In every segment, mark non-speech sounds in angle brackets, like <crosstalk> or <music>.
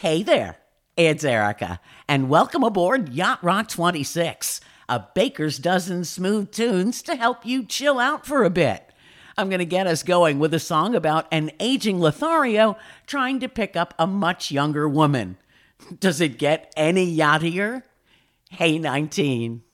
Hey there, it's Erica, and welcome aboard Yacht Rock 26, a baker's dozen smooth tunes to help you chill out for a bit. I'm going to get us going with a song about an aging Lothario trying to pick up a much younger woman. Does it get any yachtier? Hey 19.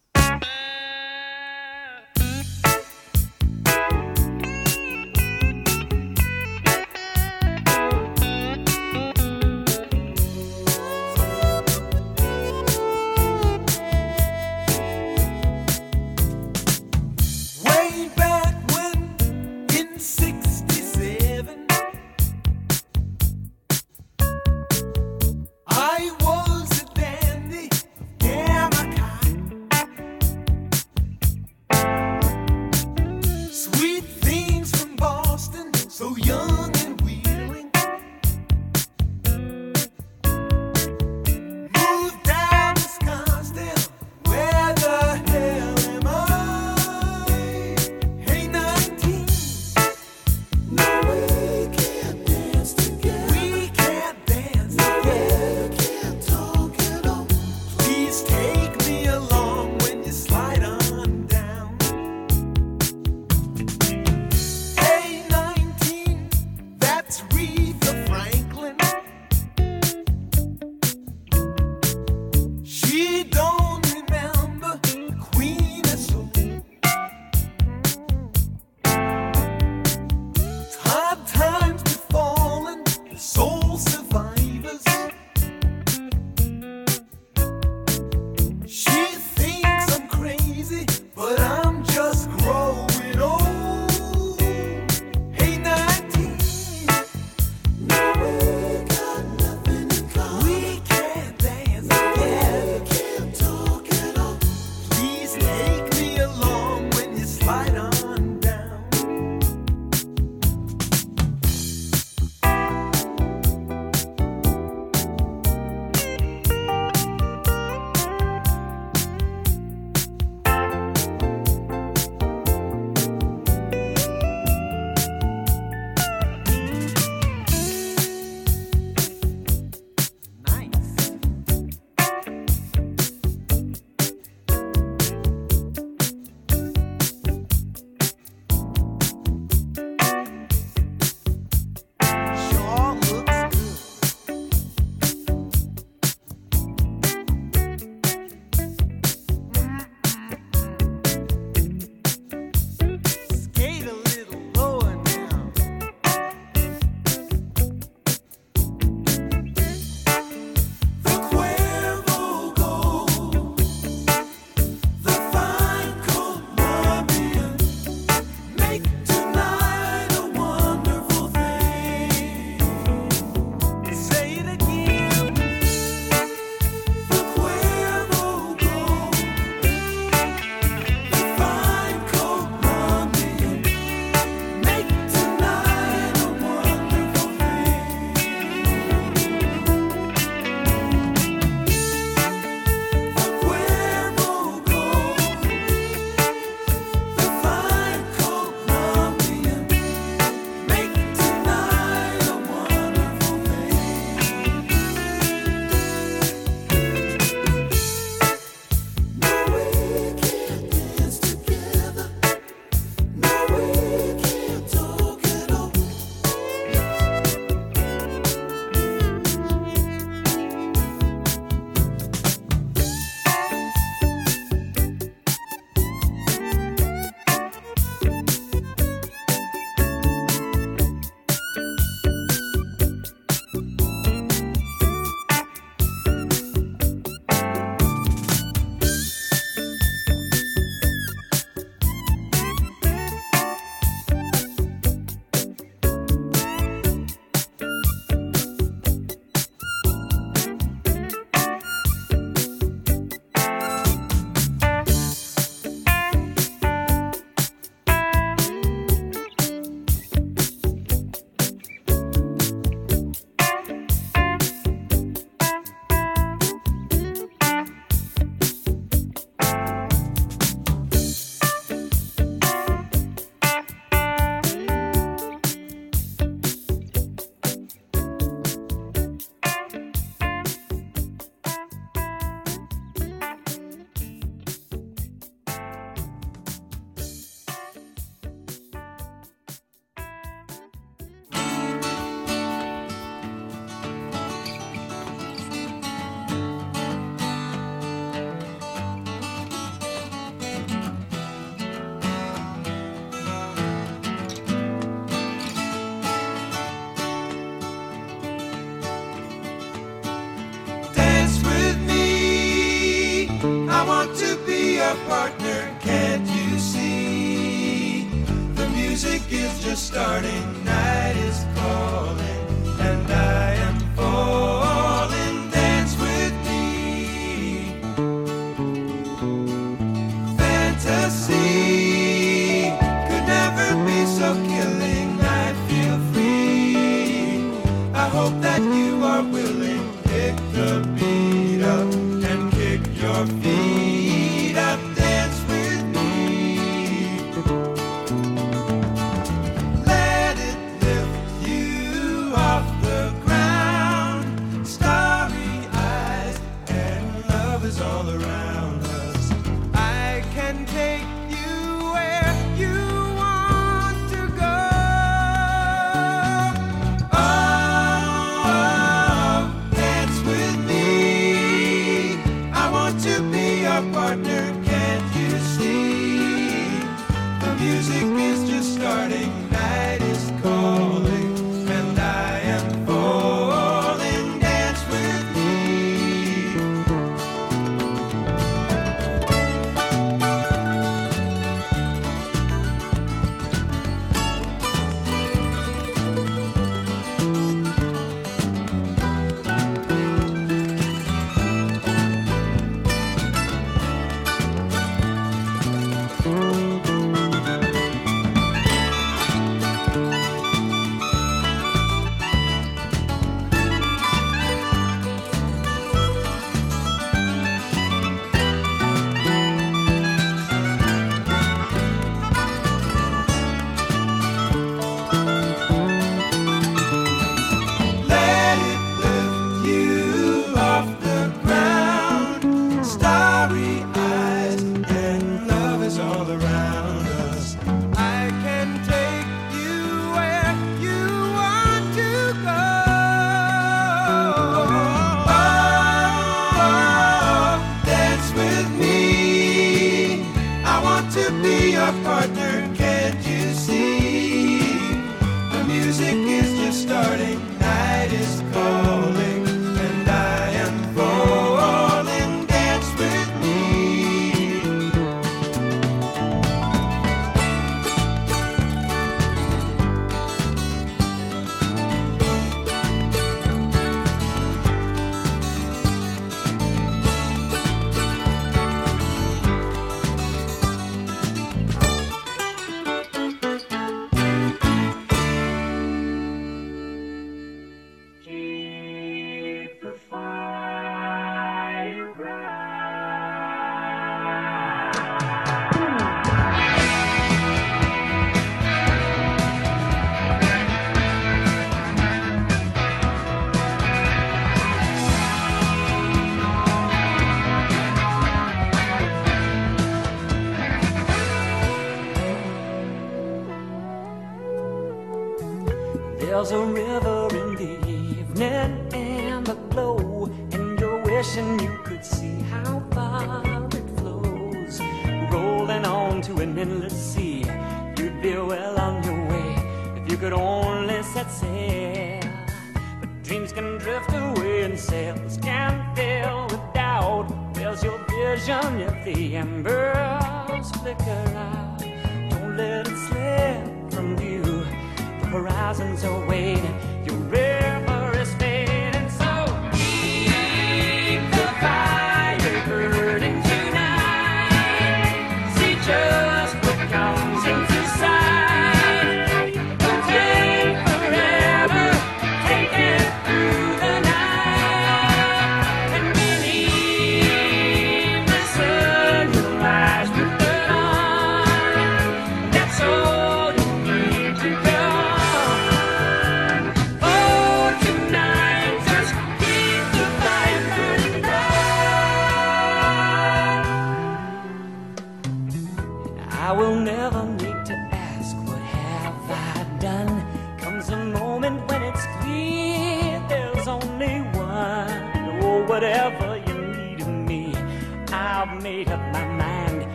Partner, can't you see? The music is just starting,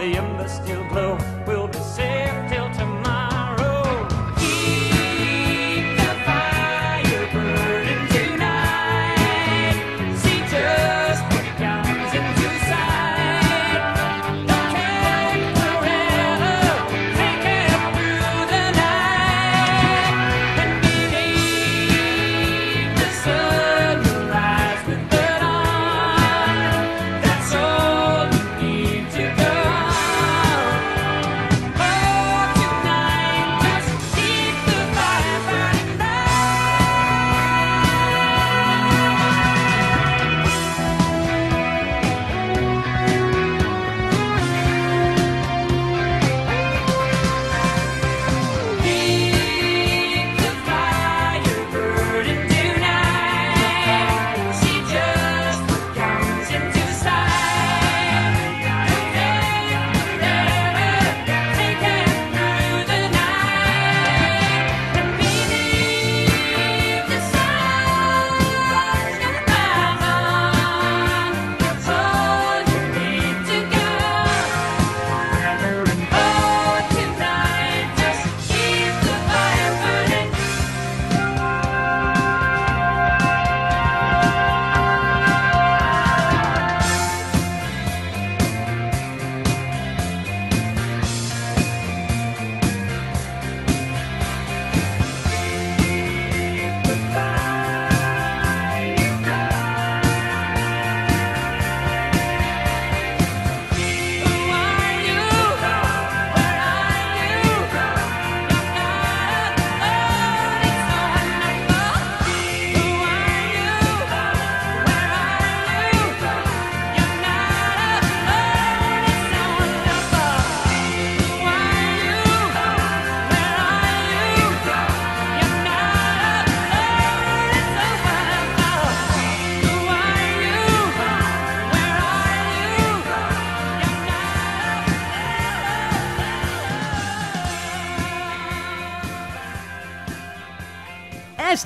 the embers still glow.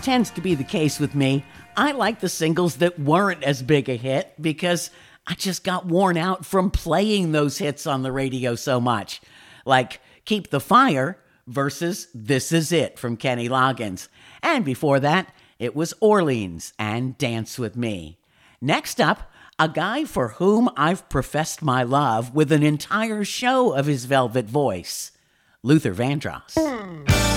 tends to be the case with me, I like the singles that weren't as big a hit because I just got worn out from playing those hits on the radio so much. Like Keep the Fire versus This Is It from Kenny Loggins. And before that, it was Orleans and Dance With Me. Next up, a guy for whom I've professed my love with an entire show of his velvet voice, Luther Vandross. Hmm.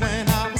when I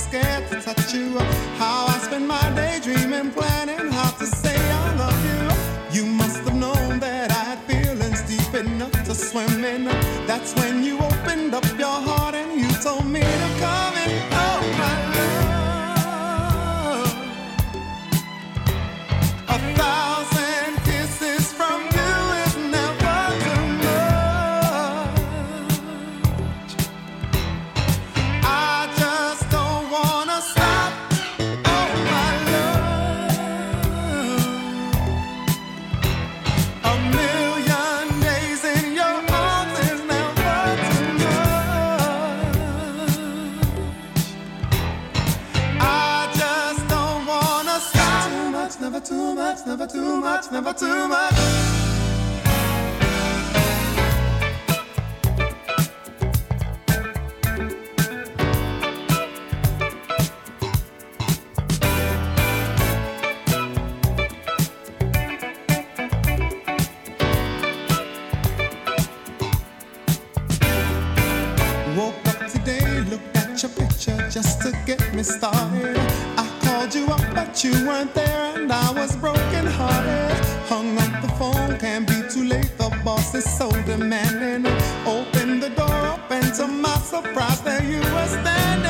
but you weren't there, and I was broken hearted. Hung up the phone, can't be too late. The boss is so demanding. Open the door, open to my surprise, there you were standing.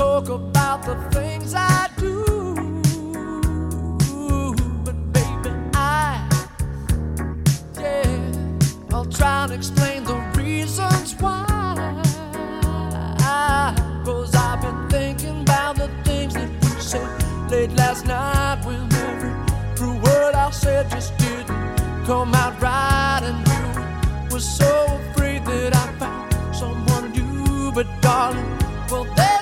talk about the things I do. But baby, I, yeah, I'll try and explain the reasons why. Cause I've been thinking about the things that you said late last night when every true word I said just didn't come out right. And you were so afraid that I found someone new, but darling, well, there.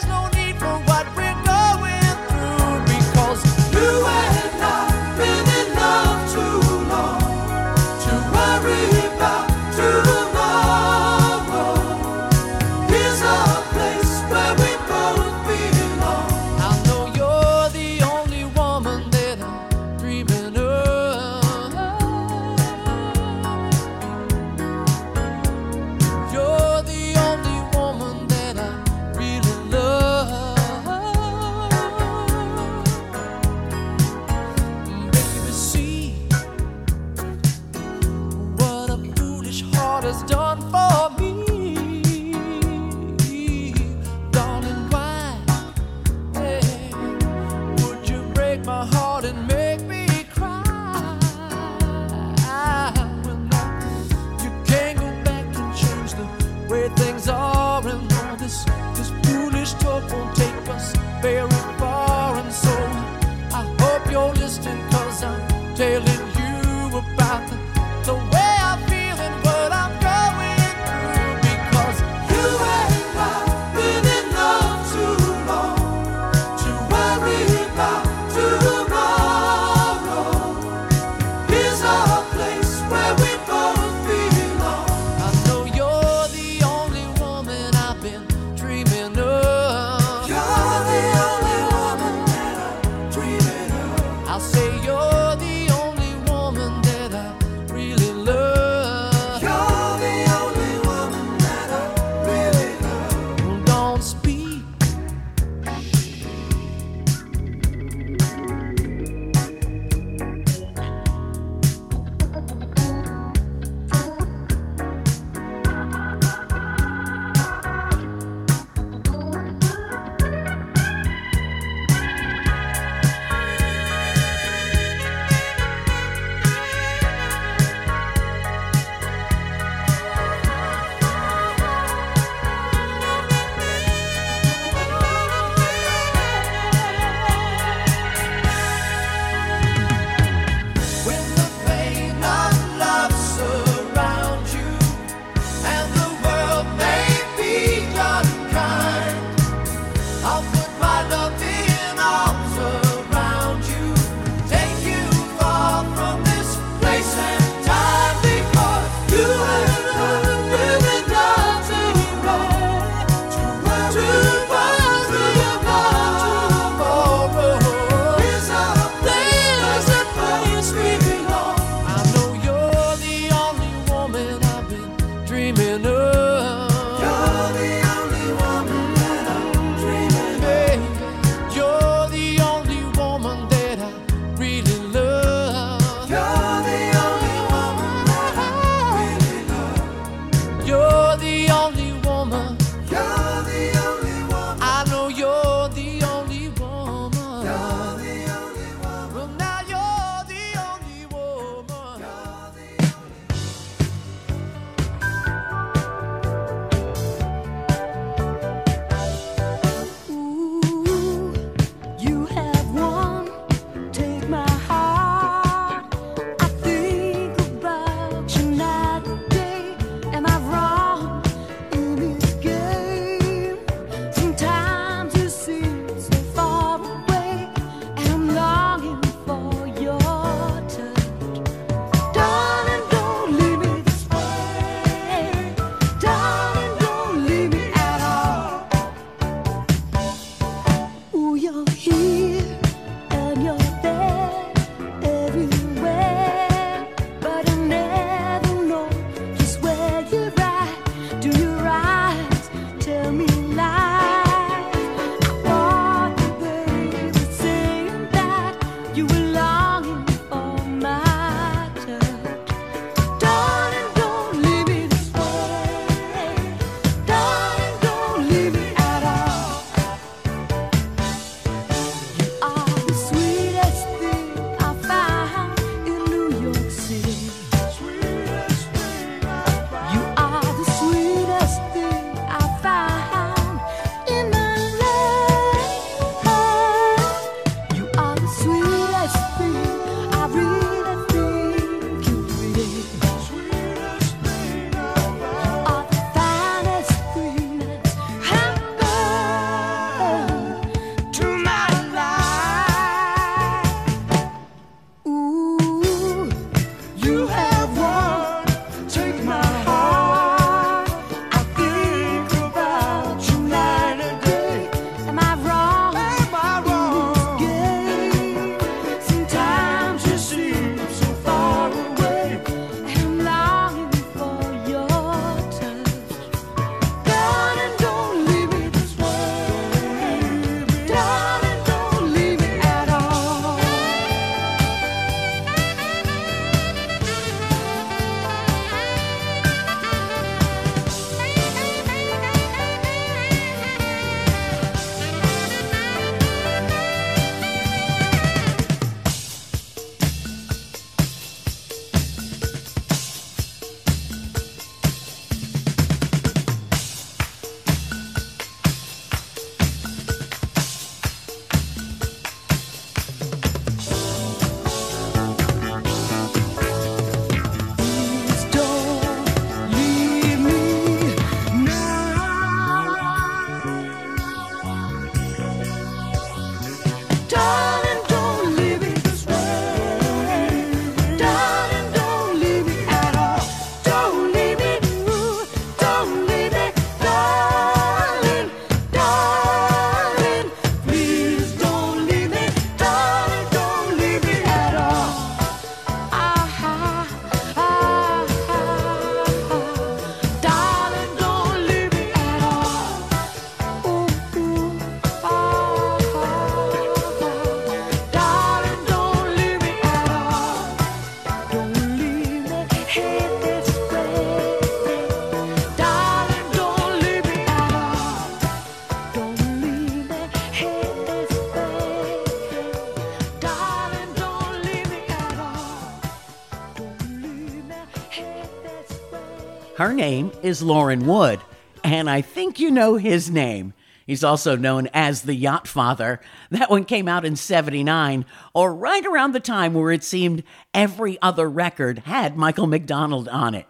Name is Lauren Wood, and I think you know his name. He's also known as the Yacht Father. That one came out in 79, or right around the time where it seemed every other record had Michael McDonald on it.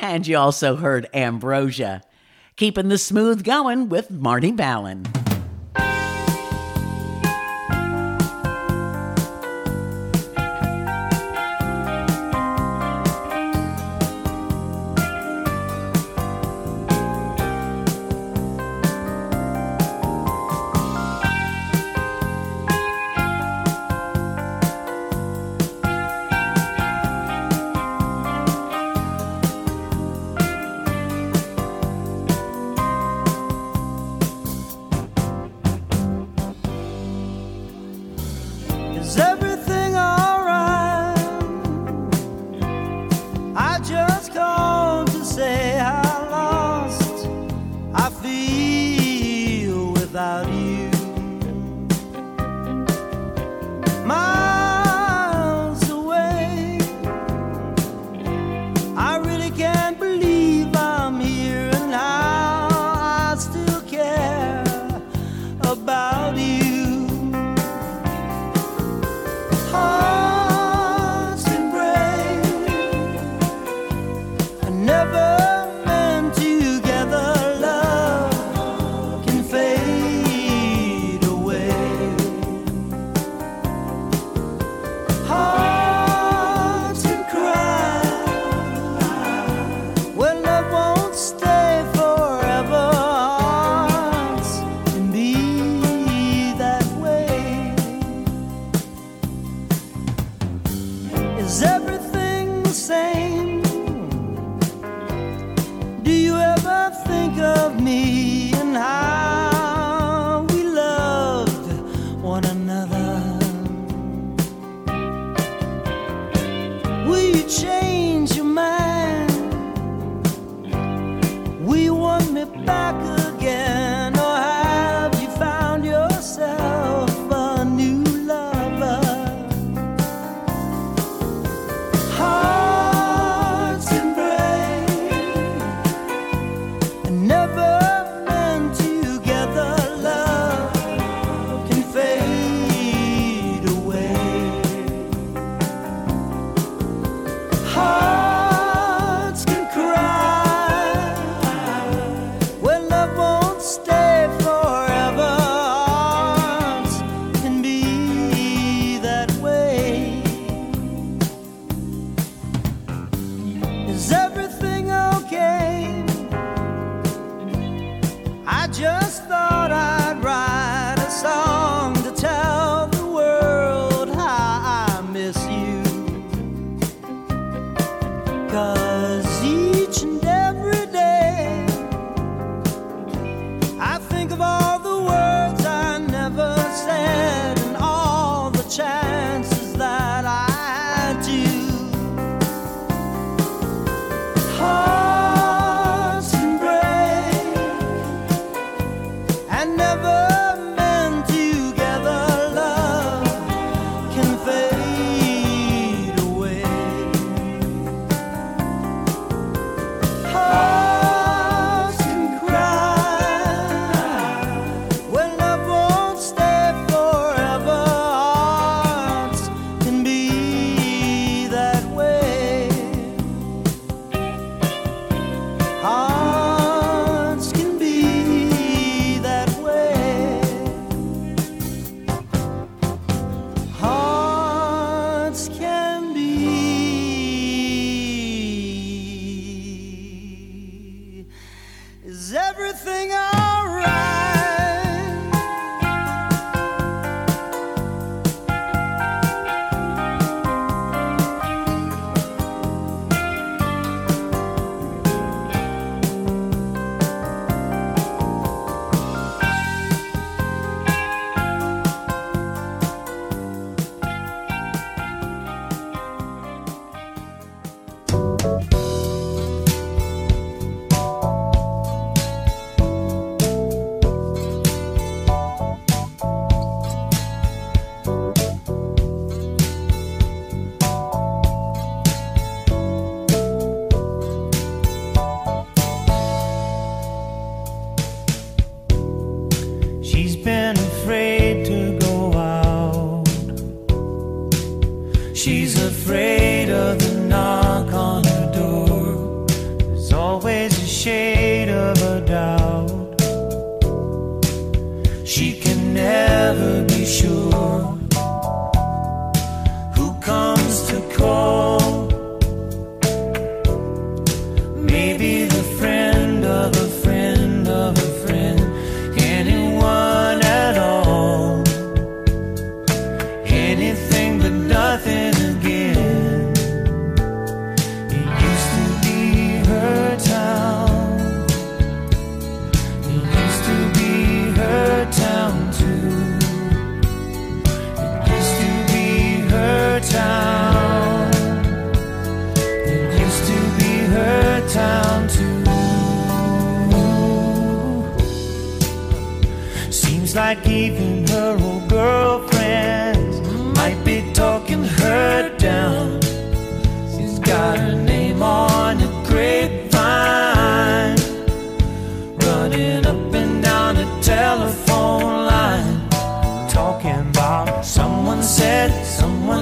And you also heard Ambrosia. Keeping the smooth going with Marty Balin.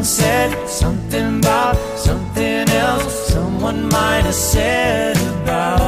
someone said something about something else. Someone might have said about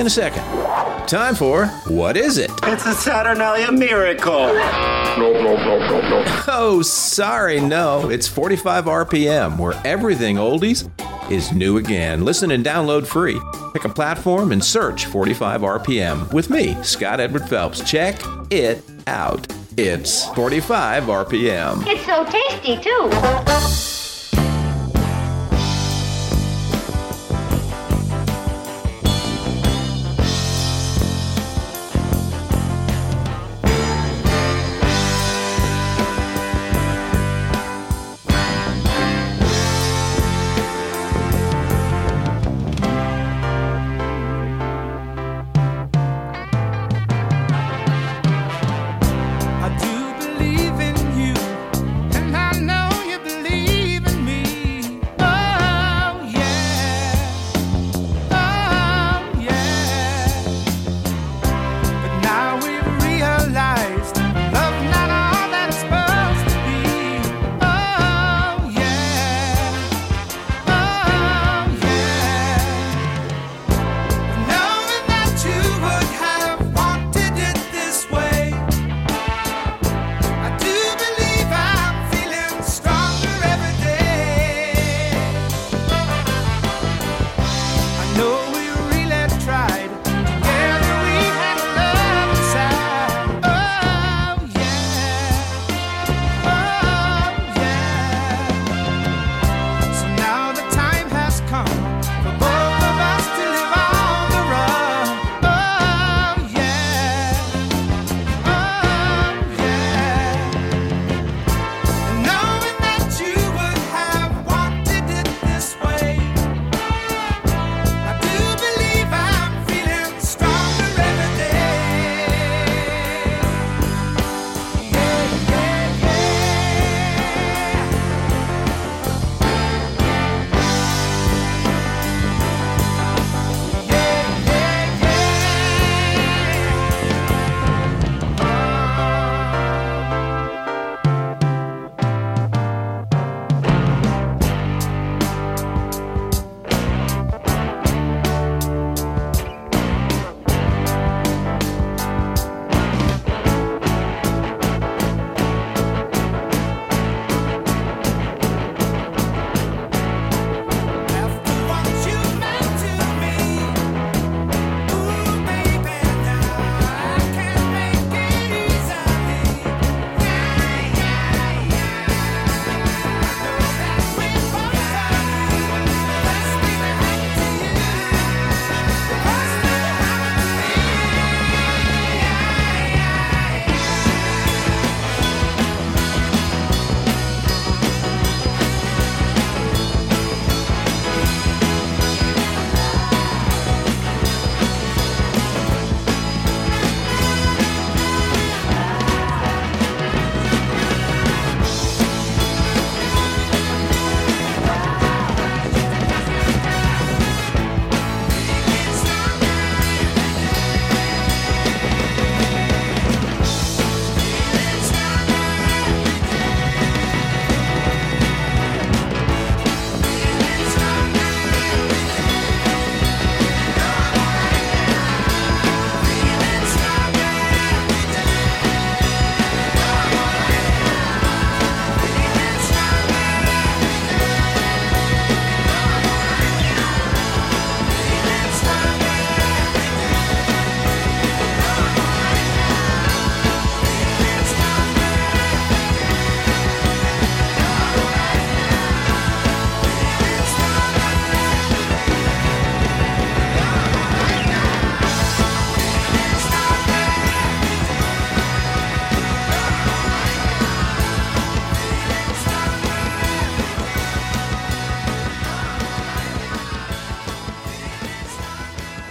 in a second. Time for What Is It? It's a Saturnalia miracle. No, no, no, no, no. Oh, sorry, no. It's 45 RPM, where everything oldies is new again. Listen and download free. Pick a platform and search 45 RPM with me, Scott Edward Phelps. Check it out. It's 45 RPM. It's so tasty, too.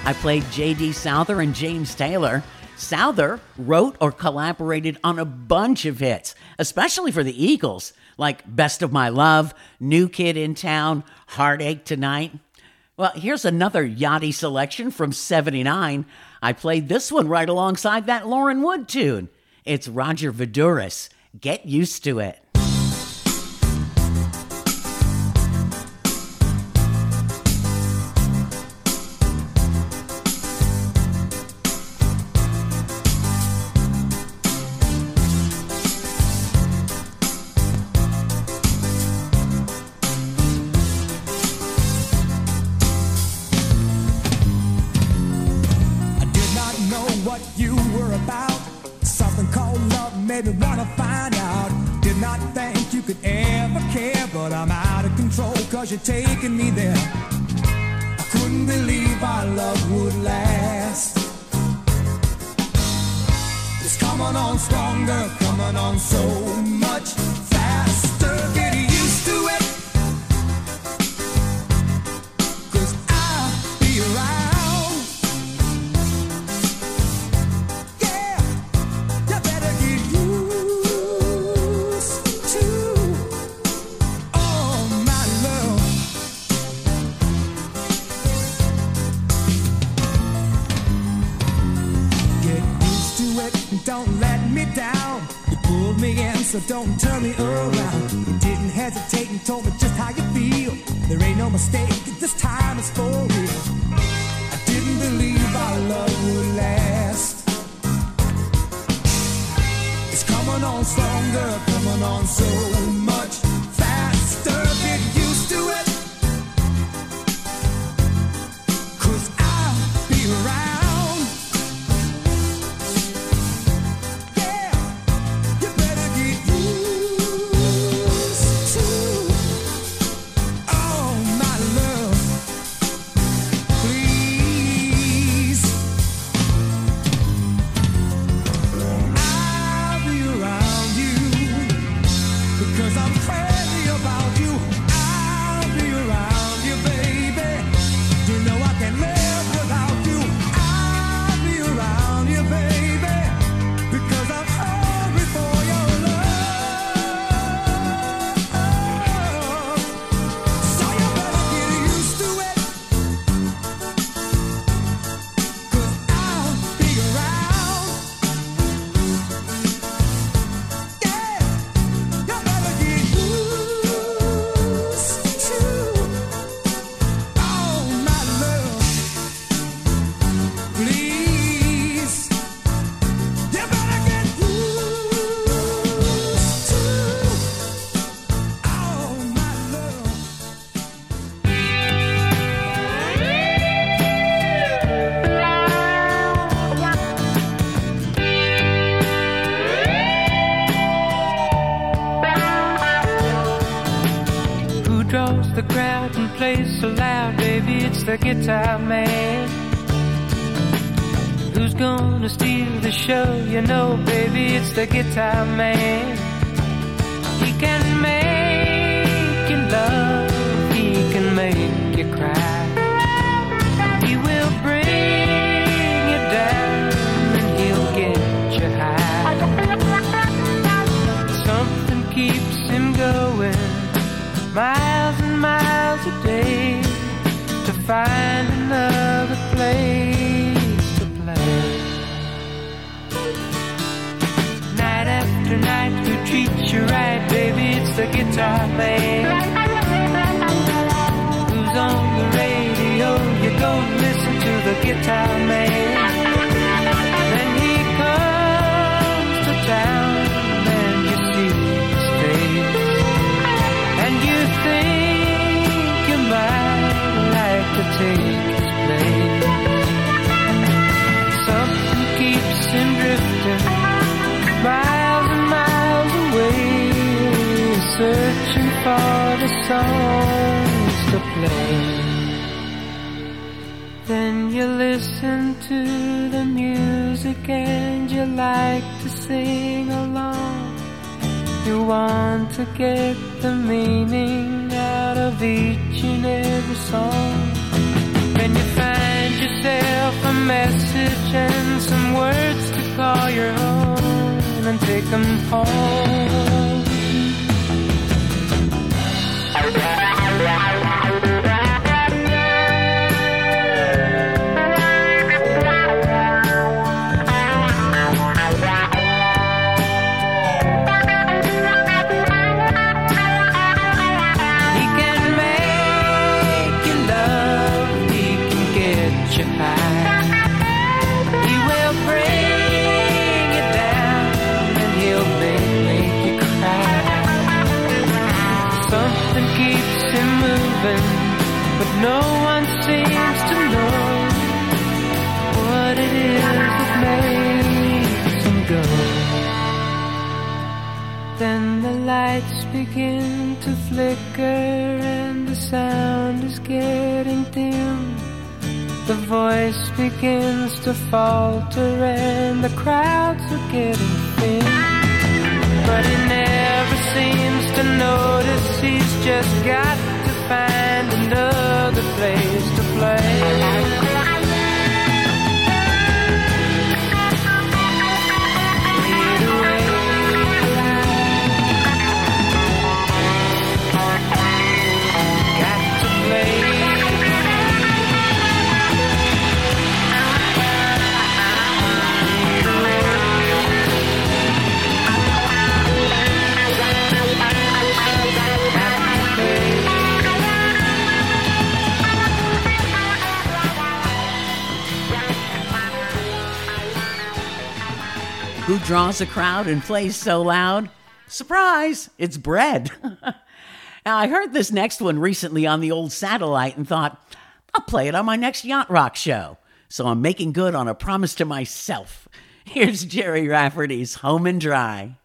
I played J.D. Souther and James Taylor. Souther wrote or collaborated on a bunch of hits, especially for the Eagles, like Best of My Love, New Kid in Town, Heartache Tonight. Well, here's another Yachty selection from 79. I played this one right alongside that Lauren Wood tune. It's Roger Voudouris. Get used to it. So There ain't no mistake, this time is for real. I didn't believe our love would last. It's coming on stronger, coming on so draws the crowd and plays so loud, baby? It's the guitar man. Who's gonna steal the show? You know, baby, it's the guitar man. He can make you love, he can make you cry. Guitar man. Who's on the radio? You go listen to the guitar man. searching for the songs to play. Then you listen to the music and you like to sing along. You want to get the meaning out of each and every song. When you find yourself a message and some words to call your own and take them home. a crowd and plays so loud? Surprise, it's bread. <laughs> now, I heard this next one recently on the old satellite and thought, I'll play it on my next Yacht Rock show. So I'm making good on a promise to myself. <laughs> Here's Gerry Rafferty's Home and Dry.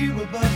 We were born.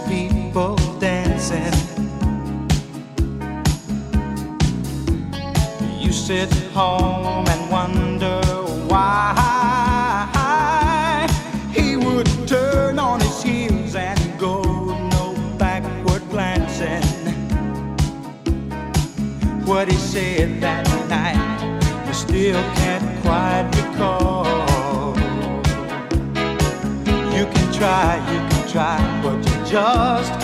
people dancing. You sit home and wonder why he would turn on his heels and go no backward glancing. What he said that night, you still can't quite recall. You can try just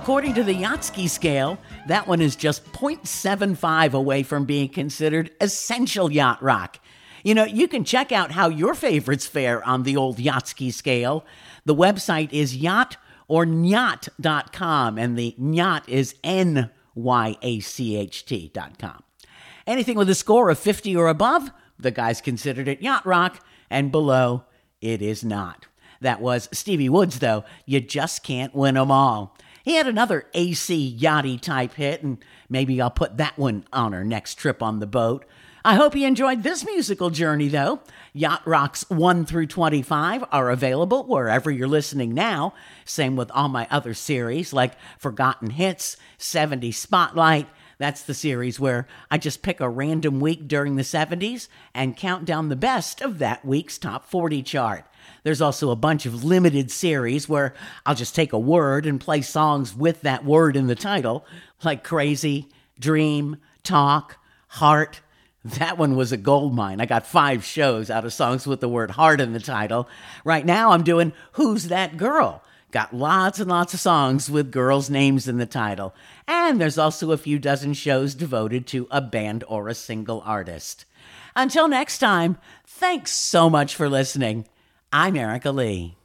According to the Yachtski scale, that one is just 0.75 away from being considered essential yacht rock. You know, you can check out how your favorites fare on the old Yachtski scale. The website is yacht or nyacht.com, and the nyacht is N Y A C H T.com. Anything with a score of 50 or above, the guys considered it yacht rock, and below, it is not. That was Stevie Woods, though. You just can't win win 'em all. He had another AC yachty type hit, and maybe I'll put that one on our next trip on the boat. I hope you enjoyed this musical journey, though. Yacht Rocks 1 through 25 are available wherever you're listening now. Same with all my other series like Forgotten Hits, 70 Spotlight. That's the series where I just pick a random week during the 70s and count down the best of that week's top 40 chart. There's also a bunch of limited series where I'll just take a word and play songs with that word in the title, like Crazy, Dream, Talk, Heart. That one was a gold mine. I got five shows out of songs with the word heart in the title. Right now I'm doing Who's That Girl? Got lots and lots of songs with girls' names in the title. And there's also a few dozen shows devoted to a band or a single artist. Until next time, thanks so much for listening. I'm Erica Lee.